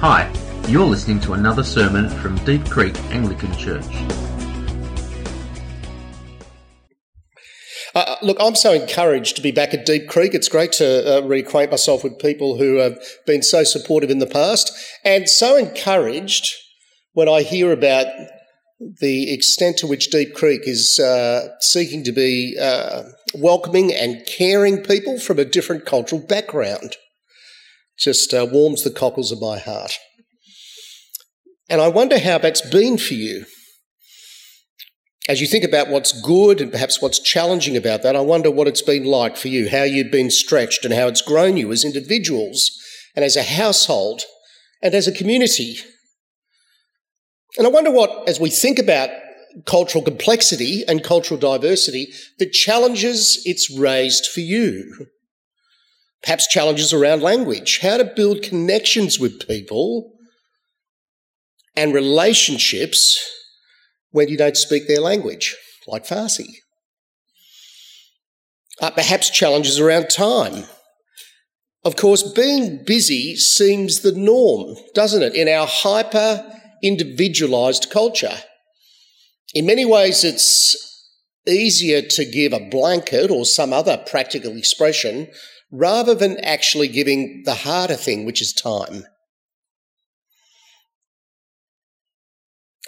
Hi, you're listening to another sermon from Deep Creek Anglican Church. Uh, look, I'm so encouraged to be back at Deep Creek. It's great to uh, reacquaint myself with people who have been so supportive in the past, and so encouraged when I hear about the extent to which Deep Creek is uh, seeking to be uh, welcoming and caring people from a different cultural background just uh, warms the cockles of my heart. And I wonder how that's been for you. As you think about what's good and perhaps what's challenging about that, I wonder what it's been like for you, how you've been stretched and how it's grown you as individuals and as a household and as a community. And I wonder what, as we think about cultural complexity and cultural diversity, the challenges it's raised for you. Perhaps challenges around language, how to build connections with people and relationships when you don't speak their language, like Farsi. Uh, perhaps challenges around time. Of course, being busy seems the norm, doesn't it, in our hyper individualised culture. In many ways, it's easier to give a blanket or some other practical expression rather than actually giving the harder thing, which is time.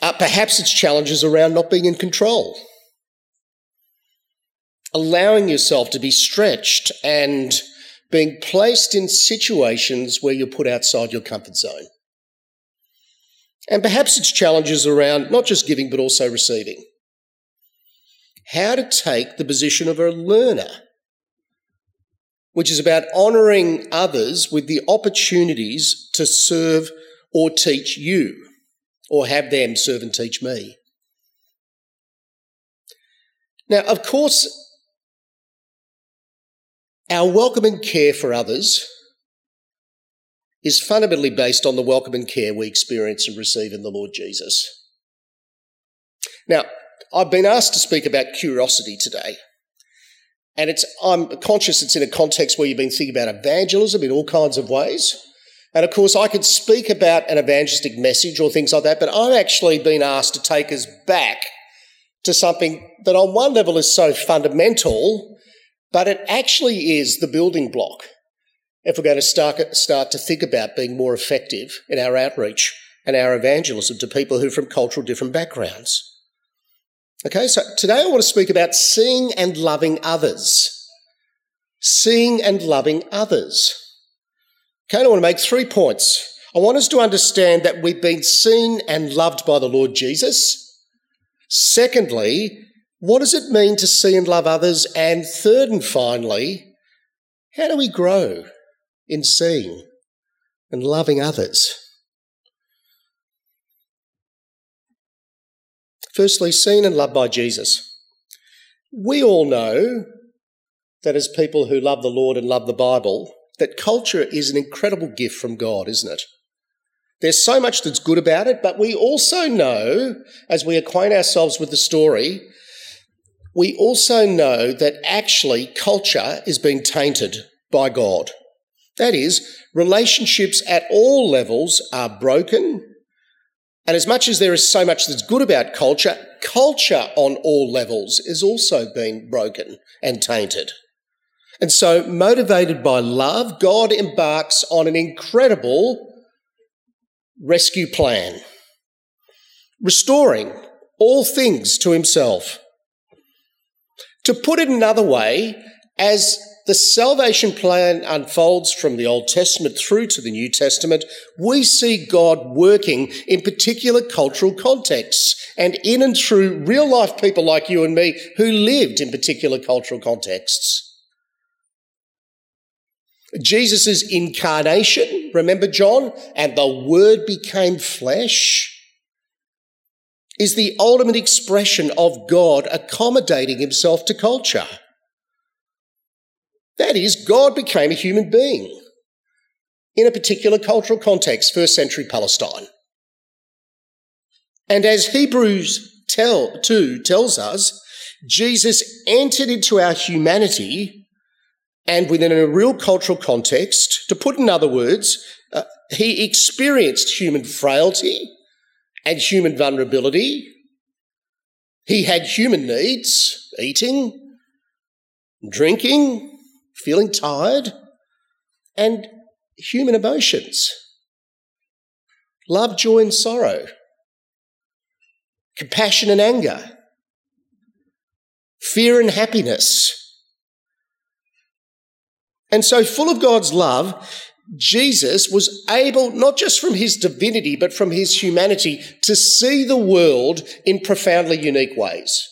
Uh, perhaps it's challenges around not being in control, allowing yourself to be stretched and being placed in situations where you're put outside your comfort zone. And perhaps it's challenges around not just giving, but also receiving. How to take the position of a learner which is about honouring others with the opportunities to serve or teach you, or have them serve and teach me. Now, of course, our welcome and care for others is fundamentally based on the welcome and care we experience and receive in the Lord Jesus. Now, I've been asked to speak about curiosity today. And it's, I'm conscious it's in a context where you've been thinking about evangelism in all kinds of ways. And of course, I could speak about an evangelistic message or things like that, but I've actually been asked to take us back to something that on one level is so fundamental, but it actually is the building block if we're going to start, start to think about being more effective in our outreach and our evangelism to people who are from cultural different backgrounds. Okay, so today I want to speak about seeing and loving others. Seeing and loving others. Okay, I want to make three points. I want us to understand that we've been seen and loved by the Lord Jesus. Secondly, what does it mean to see and love others? And third and finally, how do we grow in seeing and loving others? Firstly, seen and loved by Jesus. We all know that as people who love the Lord and love the Bible, that culture is an incredible gift from God, isn't it? There's so much that's good about it, but we also know, as we acquaint ourselves with the story, we also know that actually culture is being tainted by God. That is, relationships at all levels are broken and as much as there is so much that's good about culture, culture on all levels is also being broken and tainted. And so, motivated by love, God embarks on an incredible rescue plan, restoring all things to himself. To put it another way, as the salvation plan unfolds from the Old Testament through to the New Testament, we see God working in particular cultural contexts and in and through real life people like you and me who lived in particular cultural contexts. Jesus' incarnation, remember John? And the Word became flesh is the ultimate expression of God accommodating himself to culture. That is, God became a human being in a particular cultural context, first century Palestine. And as Hebrews tell, 2 tells us, Jesus entered into our humanity and within a real cultural context, to put in other words, uh, he experienced human frailty and human vulnerability. He had human needs, eating, drinking, feeling tired, and human emotions love, joy, and sorrow, compassion and anger, fear and happiness. And so, full of God's love, Jesus was able, not just from his divinity, but from his humanity, to see the world in profoundly unique ways.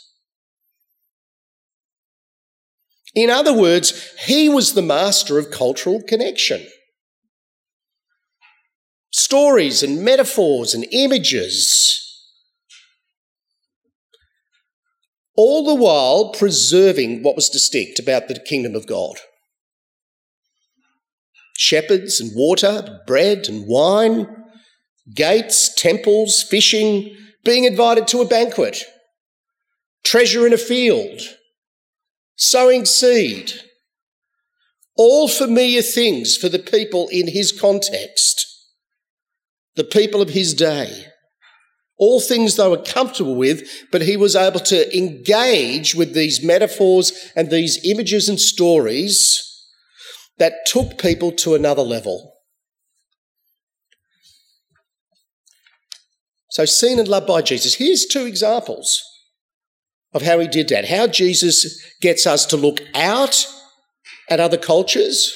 In other words, he was the master of cultural connection. Stories and metaphors and images. All the while preserving what was distinct about the kingdom of God shepherds and water, bread and wine, gates, temples, fishing, being invited to a banquet, treasure in a field, sowing seed. All familiar things for the people in his context, the people of his day. All things they were comfortable with, but he was able to engage with these metaphors and these images and stories that took people to another level. So, seen and loved by Jesus. Here's two examples of how he did that. How Jesus gets us to look out at other cultures,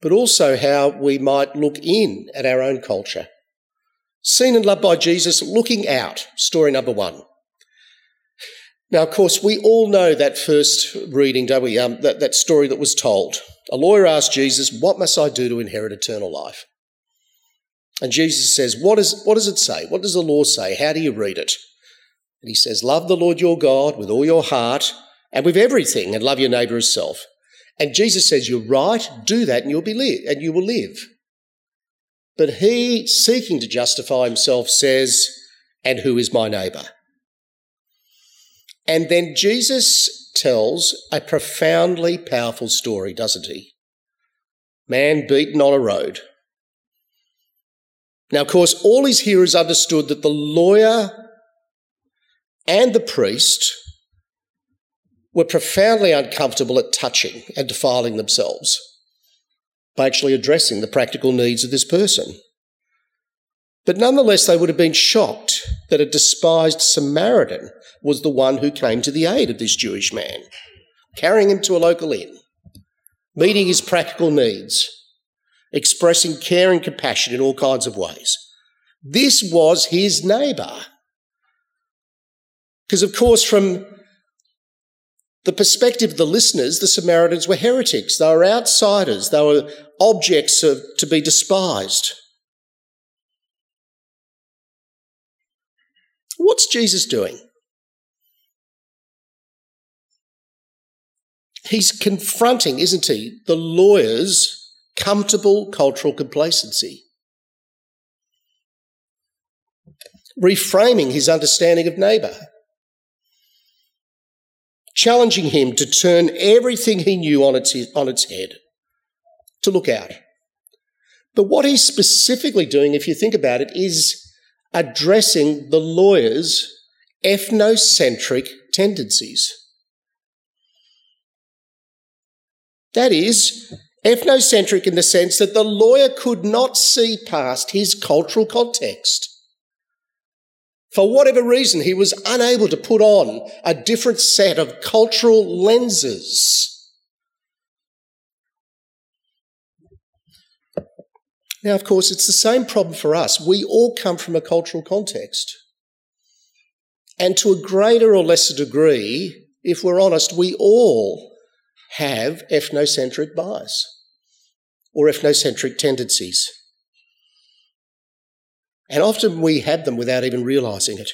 but also how we might look in at our own culture. Seen and loved by Jesus, looking out. Story number one. Now, of course, we all know that first reading, don't we? Um, that, that story that was told. A lawyer asked Jesus, What must I do to inherit eternal life? And Jesus says, what, is, what does it say? What does the law say? How do you read it? And he says, Love the Lord your God with all your heart and with everything, and love your neighbour as self. And Jesus says, You're right, do that, and you'll be live, and you will live. But he, seeking to justify himself, says, And who is my neighbour? And then Jesus tells a profoundly powerful story, doesn't he? Man beaten on a road. Now, of course, all his hearers understood that the lawyer and the priest were profoundly uncomfortable at touching and defiling themselves by actually addressing the practical needs of this person. But nonetheless, they would have been shocked that a despised Samaritan was the one who came to the aid of this Jewish man, carrying him to a local inn, meeting his practical needs, expressing care and compassion in all kinds of ways. This was his neighbour. Because, of course, from the perspective of the listeners, the Samaritans were heretics. They were outsiders. They were objects of, to be despised. What's Jesus doing? He's confronting, isn't he, the lawyer's comfortable cultural complacency. Reframing his understanding of neighbour. Challenging him to turn everything he knew on its, on its head, to look out. But what he's specifically doing, if you think about it, is addressing the lawyer's ethnocentric tendencies. That is, ethnocentric in the sense that the lawyer could not see past his cultural context. For whatever reason, he was unable to put on a different set of cultural lenses. Now, of course, it's the same problem for us. We all come from a cultural context. And to a greater or lesser degree, if we're honest, we all have ethnocentric bias or ethnocentric tendencies. And often we have them without even realising it.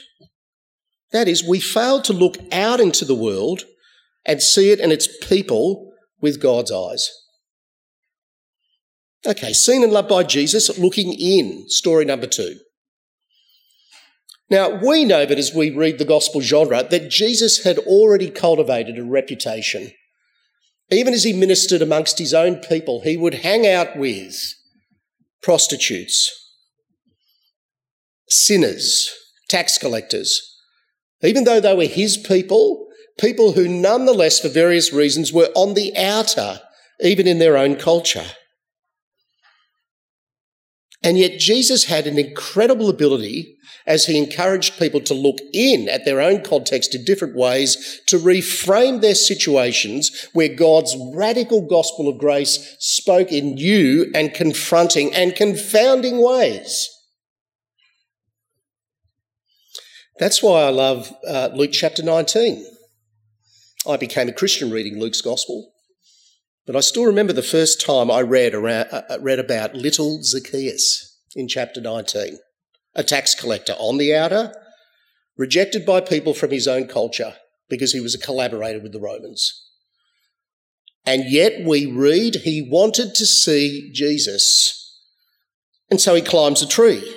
That is, we fail to look out into the world and see it and its people with God's eyes. Okay, seen and loved by Jesus, looking in, story number two. Now, we know that as we read the gospel genre, that Jesus had already cultivated a reputation Even as he ministered amongst his own people, he would hang out with prostitutes, sinners, tax collectors. Even though they were his people, people who nonetheless, for various reasons, were on the outer, even in their own culture. And yet Jesus had an incredible ability as he encouraged people to look in at their own context in different ways to reframe their situations where God's radical gospel of grace spoke in new and confronting and confounding ways. That's why I love uh, Luke chapter 19. I became a Christian reading Luke's gospel. But I still remember the first time I read, around, uh, uh, read about little Zacchaeus in chapter 19, a tax collector on the outer, rejected by people from his own culture because he was a collaborator with the Romans. And yet we read he wanted to see Jesus. And so he climbs a tree.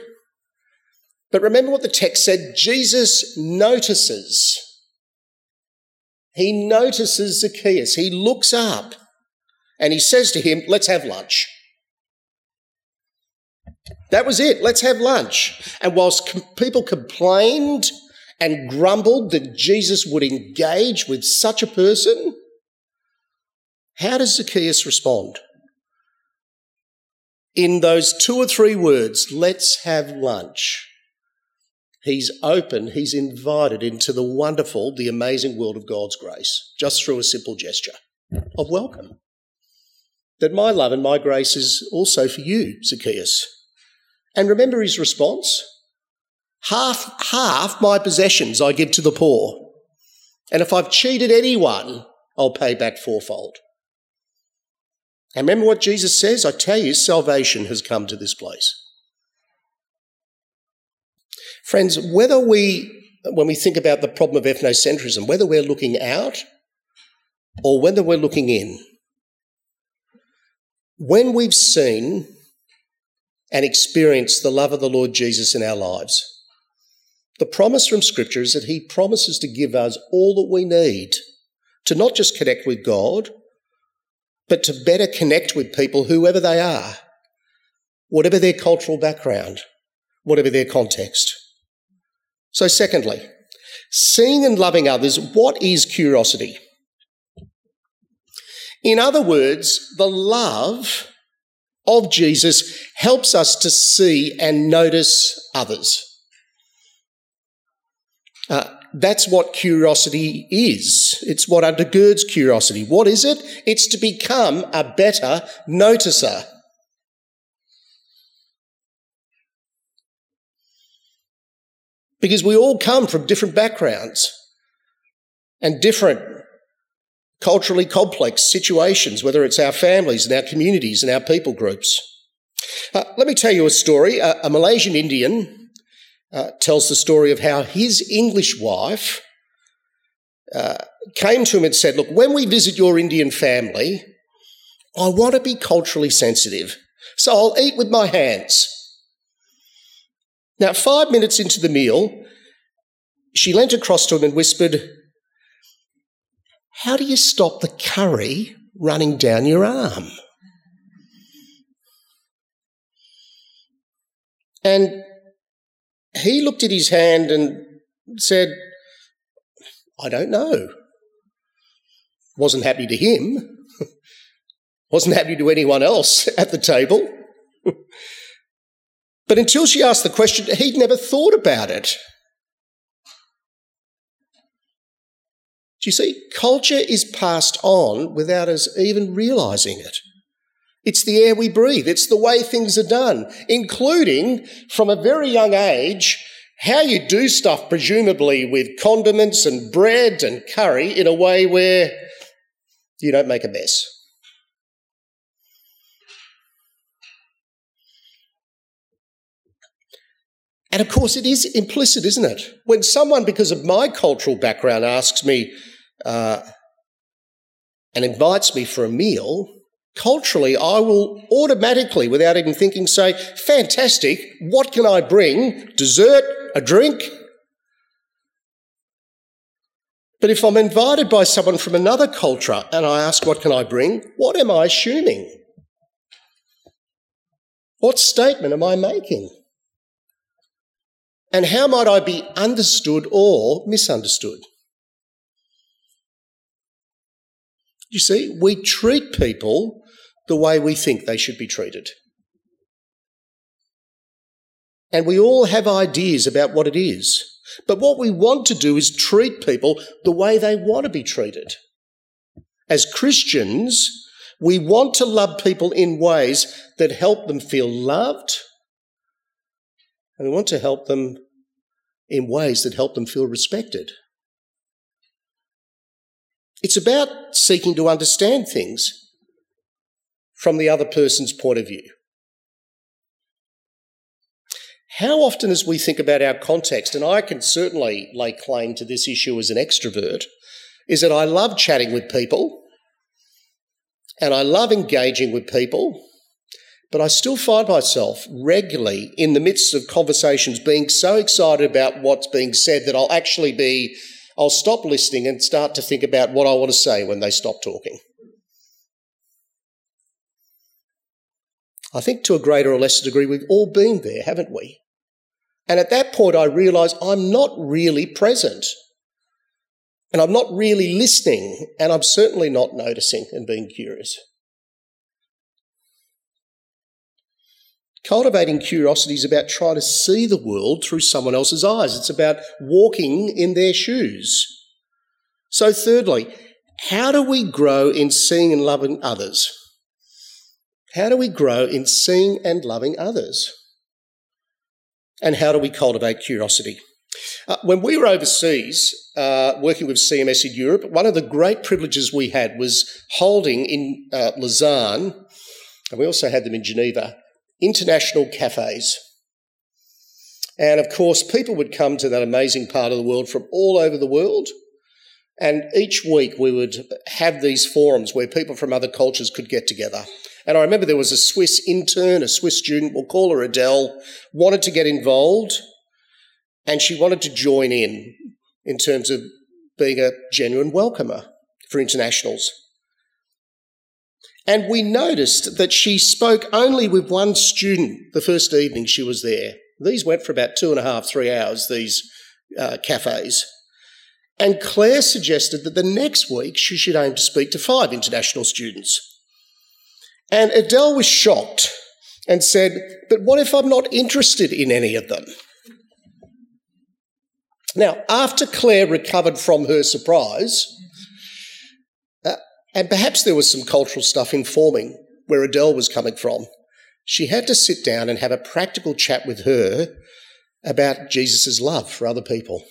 But remember what the text said Jesus notices. He notices Zacchaeus. He looks up and he says to him, Let's have lunch. That was it. Let's have lunch. And whilst com- people complained and grumbled that Jesus would engage with such a person, how does Zacchaeus respond? In those two or three words, let's have lunch. He's open, he's invited into the wonderful, the amazing world of God's grace, just through a simple gesture of welcome that my love and my grace is also for you, Zacchaeus. And remember his response? Half, half my possessions I give to the poor. And if I've cheated anyone, I'll pay back fourfold. And remember what Jesus says? I tell you, salvation has come to this place. Friends, whether we, when we think about the problem of ethnocentrism, whether we're looking out or whether we're looking in, when we've seen and experienced the love of the Lord Jesus in our lives, the promise from Scripture is that He promises to give us all that we need to not just connect with God, but to better connect with people, whoever they are, whatever their cultural background, whatever their context. So, secondly, seeing and loving others, what is curiosity? In other words, the love of Jesus helps us to see and notice others. Uh, that's what curiosity is. It's what undergirds curiosity. What is it? It's to become a better noticer. Because we all come from different backgrounds and different culturally complex situations, whether it's our families and our communities and our people groups. Uh, let me tell you a story. Uh, a Malaysian Indian uh, tells the story of how his English wife uh, came to him and said, Look, when we visit your Indian family, I want to be culturally sensitive, so I'll eat with my hands. Now, five minutes into the meal, she leant across to him and whispered, how do you stop the curry running down your arm? And he looked at his hand and said, I don't know. Wasn't happy to him. Wasn't happy to anyone else at the table. But until she asked the question, he'd never thought about it. Do you see? Culture is passed on without us even realising it. It's the air we breathe. It's the way things are done, including from a very young age, how you do stuff, presumably with condiments and bread and curry in a way where you don't make a mess. And of course, it is implicit, isn't it? When someone, because of my cultural background, asks me, uh, and invites me for a meal, culturally, I will automatically, without even thinking, say, Fantastic, what can I bring? Dessert? A drink? But if I'm invited by someone from another culture and I ask, what can I bring? What am I assuming? What statement am I making? And how might I be understood or misunderstood? You see, we treat people the way we think they should be treated. And we all have ideas about what it is. But what we want to do is treat people the way they want to be treated. As Christians, we want to love people in ways that help them feel loved, and we want to help them in ways that help them feel respected. It's about seeking to understand things from the other person's point of view. How often, as we think about our context, and I can certainly lay claim to this issue as an extrovert, is that I love chatting with people and I love engaging with people, but I still find myself regularly in the midst of conversations being so excited about what's being said that I'll actually be I'll stop listening and start to think about what I want to say when they stop talking. I think to a greater or lesser degree, we've all been there, haven't we? And at that point, I realise I'm not really present. And I'm not really listening, and I'm certainly not noticing and being curious. Cultivating curiosity is about trying to see the world through someone else's eyes. It's about walking in their shoes. So, thirdly, how do we grow in seeing and loving others? How do we grow in seeing and loving others? And how do we cultivate curiosity? Uh, when we were overseas uh, working with CMS in Europe, one of the great privileges we had was holding in uh, Lausanne, and we also had them in Geneva, international cafes. And of course, people would come to that amazing part of the world from all over the world. And each week we would have these forums where people from other cultures could get together. And I remember there was a Swiss intern, a Swiss student, we'll call her Adele, wanted to get involved and she wanted to join in in terms of being a genuine welcomer for internationals. And we noticed that she spoke only with one student the first evening she was there. These went for about two and a half, three hours, these uh, cafes. And Claire suggested that the next week she should aim to speak to five international students. And Adele was shocked and said, But what if I'm not interested in any of them? Now, after Claire recovered from her surprise, and perhaps there was some cultural stuff informing where Adele was coming from. She had to sit down and have a practical chat with her about Jesus' love for other people.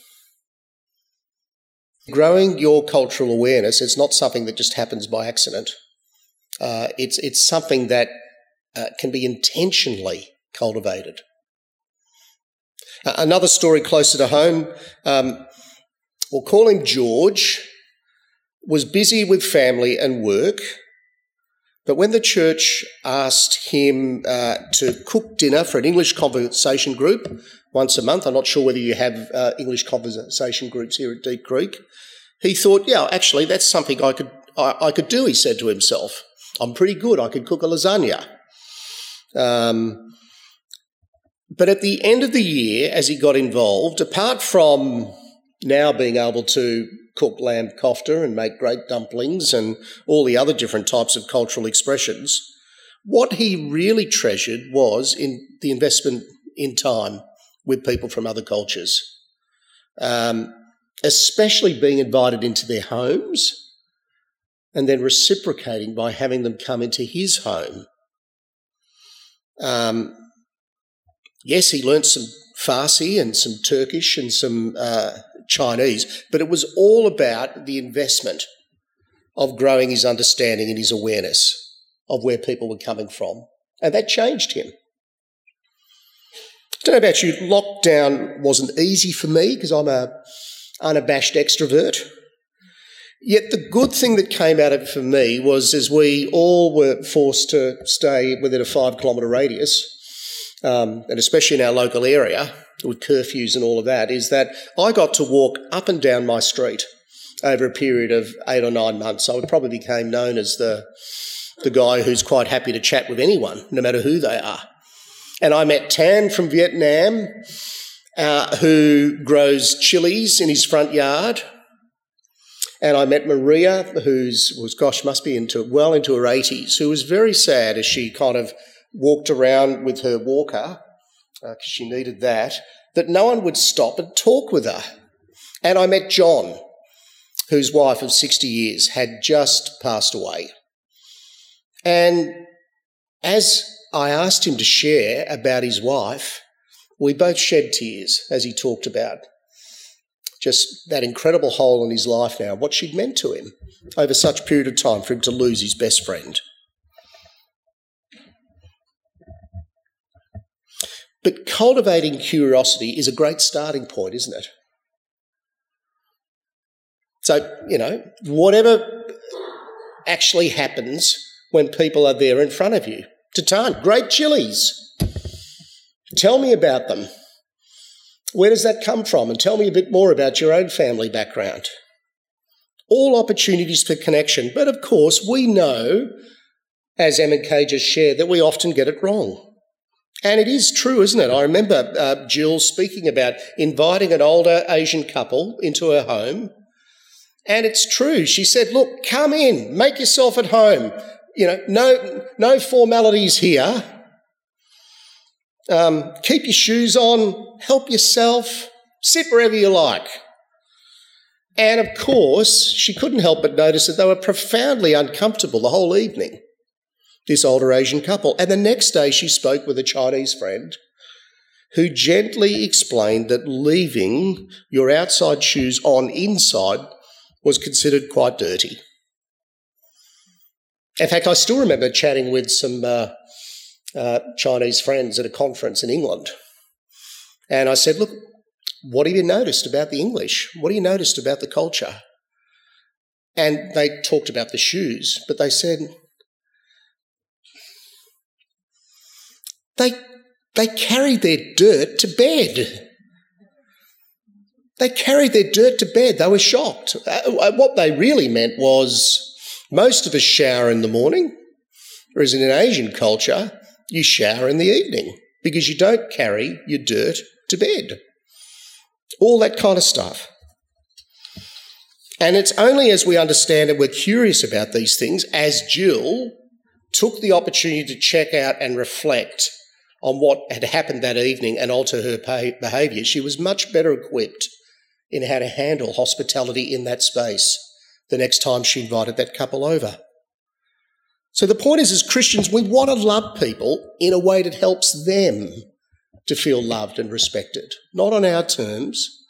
Growing your cultural awareness is not something that just happens by accident. Uh, it's, it's something that uh, can be intentionally cultivated. Another story closer to home, um, we'll call him George was busy with family and work, but when the church asked him uh, to cook dinner for an English conversation group once a month, I'm not sure whether you have uh, English conversation groups here at Deep Creek, he thought, yeah, actually, that's something I could, I, I could do, he said to himself. I'm pretty good, I could cook a lasagna. Um, but at the end of the year, as he got involved, apart from now being able to cook lamb kofta and make great dumplings and all the other different types of cultural expressions. What he really treasured was in the investment in time with people from other cultures, um, especially being invited into their homes and then reciprocating by having them come into his home. Um, yes, he learnt some Farsi and some Turkish and some uh, Chinese, but it was all about the investment of growing his understanding and his awareness of where people were coming from. And that changed him. I don't know about you, lockdown wasn't easy for me because I'm a unabashed extrovert. Yet the good thing that came out of it for me was as we all were forced to stay within a five kilometre radius, um, and especially in our local area with curfews and all of that, is that I got to walk up and down my street over a period of eight or nine months. I probably became known as the, the guy who's quite happy to chat with anyone, no matter who they are. And I met Tan from Vietnam, uh, who grows chilies in his front yard. And I met Maria, who's was gosh, must be into well into her eighties, who was very sad as she kind of walked around with her walker because uh, she needed that. That no one would stop and talk with her. And I met John, whose wife of sixty years had just passed away. And as I asked him to share about his wife, we both shed tears as he talked about just that incredible hole in his life now, what she'd meant to him over such a period of time for him to lose his best friend. But cultivating curiosity is a great starting point, isn't it? So, you know, whatever actually happens when people are there in front of you. Tatan, great chilies. Tell me about them. Where does that come from? And tell me a bit more about your own family background. All opportunities for connection. But of course, we know, as Em and Kay just shared, that we often get it wrong. And it is true, isn't it? I remember uh, Jill speaking about inviting an older Asian couple into her home. And it's true. She said, look, come in, make yourself at home. You know, no, no formalities here. Um, keep your shoes on, help yourself, sit wherever you like. And of course, she couldn't help but notice that they were profoundly uncomfortable the whole evening, this older Asian couple. And the next day, she spoke with a Chinese friend who gently explained that leaving your outside shoes on inside was considered quite dirty. In fact, I still remember chatting with some uh, uh, Chinese friends at a conference in England. And I said, Look, what have you noticed about the English? What have you noticed about the culture? And they talked about the shoes, but they said, they, they carried their dirt to bed. They carried their dirt to bed. They were shocked. Uh, what they really meant was most of us shower in the morning, whereas in an Asian culture, you shower in the evening because you don't carry your dirt to bed. All that kind of stuff. And it's only as we understand and we're curious about these things, as Jill took the opportunity to check out and reflect on what had happened that evening and alter her behaviour, she was much better equipped in how to handle hospitality in that space the next time she invited that couple over. So the point is, as Christians, we want to love people in a way that helps them to feel loved and respected, not on our terms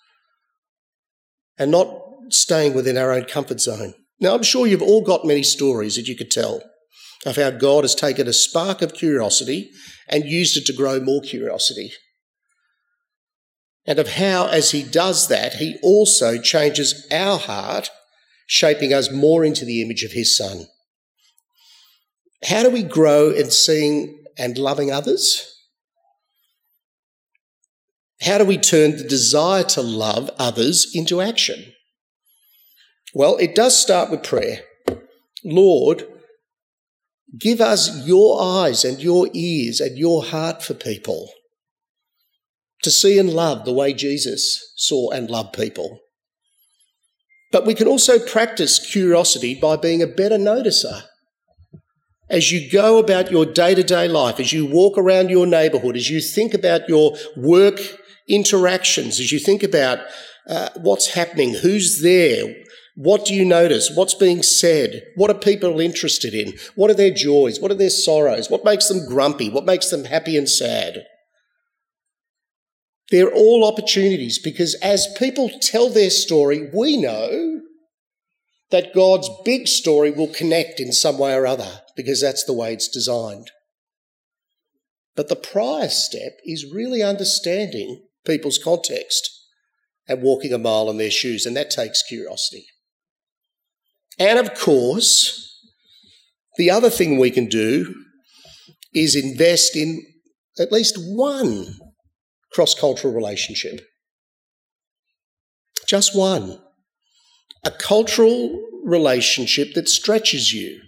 and not staying within our own comfort zone. Now, I'm sure you've all got many stories that you could tell of how God has taken a spark of curiosity and used it to grow more curiosity. And of how, as He does that, He also changes our heart, shaping us more into the image of His Son. How do we grow in seeing and loving others? How do we turn the desire to love others into action? Well, it does start with prayer. Lord, give us your eyes and your ears and your heart for people to see and love the way Jesus saw and loved people. But we can also practice curiosity by being a better noticer as you go about your day to day life, as you walk around your neighbourhood, as you think about your work interactions, as you think about uh, what's happening, who's there, what do you notice? What's being said? What are people interested in? What are their joys? What are their sorrows? What makes them grumpy? What makes them happy and sad? They're all opportunities because as people tell their story, we know that God's big story will connect in some way or other because that's the way it's designed. But the prior step is really understanding people's context and walking a mile in their shoes, and that takes curiosity. And of course, the other thing we can do is invest in at least one cross cultural relationship. Just one. a cultural relationship that stretches you,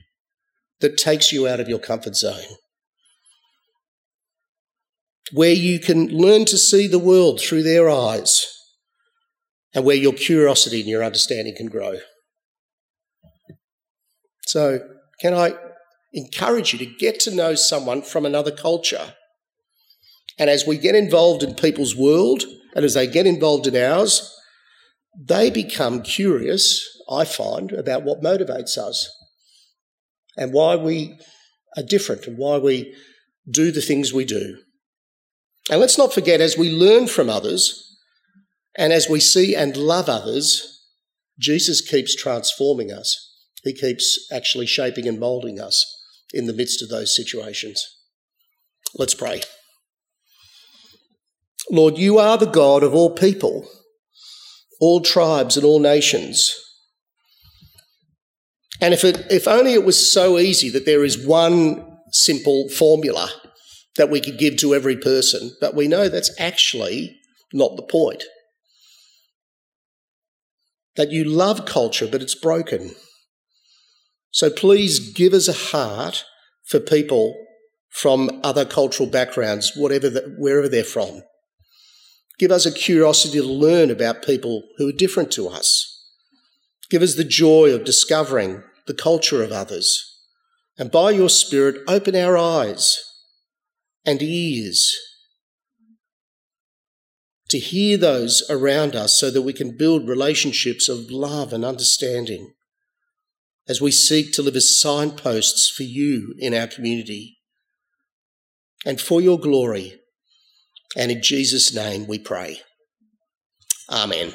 that takes you out of your comfort zone, where you can learn to see the world through their eyes, and where your curiosity and your understanding can grow. So, can I encourage you to get to know someone from another culture? And as we get involved in people's world, and as they get involved in ours, they become curious, I find, about what motivates us and why we are different and why we do the things we do. And let's not forget, as we learn from others and as we see and love others, Jesus keeps transforming us. He keeps actually shaping and moulding us in the midst of those situations. Let's pray. Lord, you are the God of all people, all tribes and all nations. And if, it, if only it was so easy that there is one simple formula that we could give to every person, but we know that's actually not the point. That you love culture, but it's broken. So please give us a heart for people from other cultural backgrounds, whatever the, wherever they're from. Give us a curiosity to learn about people who are different to us. Give us the joy of discovering the culture of others. And by your Spirit, open our eyes and ears to hear those around us so that we can build relationships of love and understanding as we seek to live as signposts for you in our community and for your glory. And in Jesus' name we pray. Amen.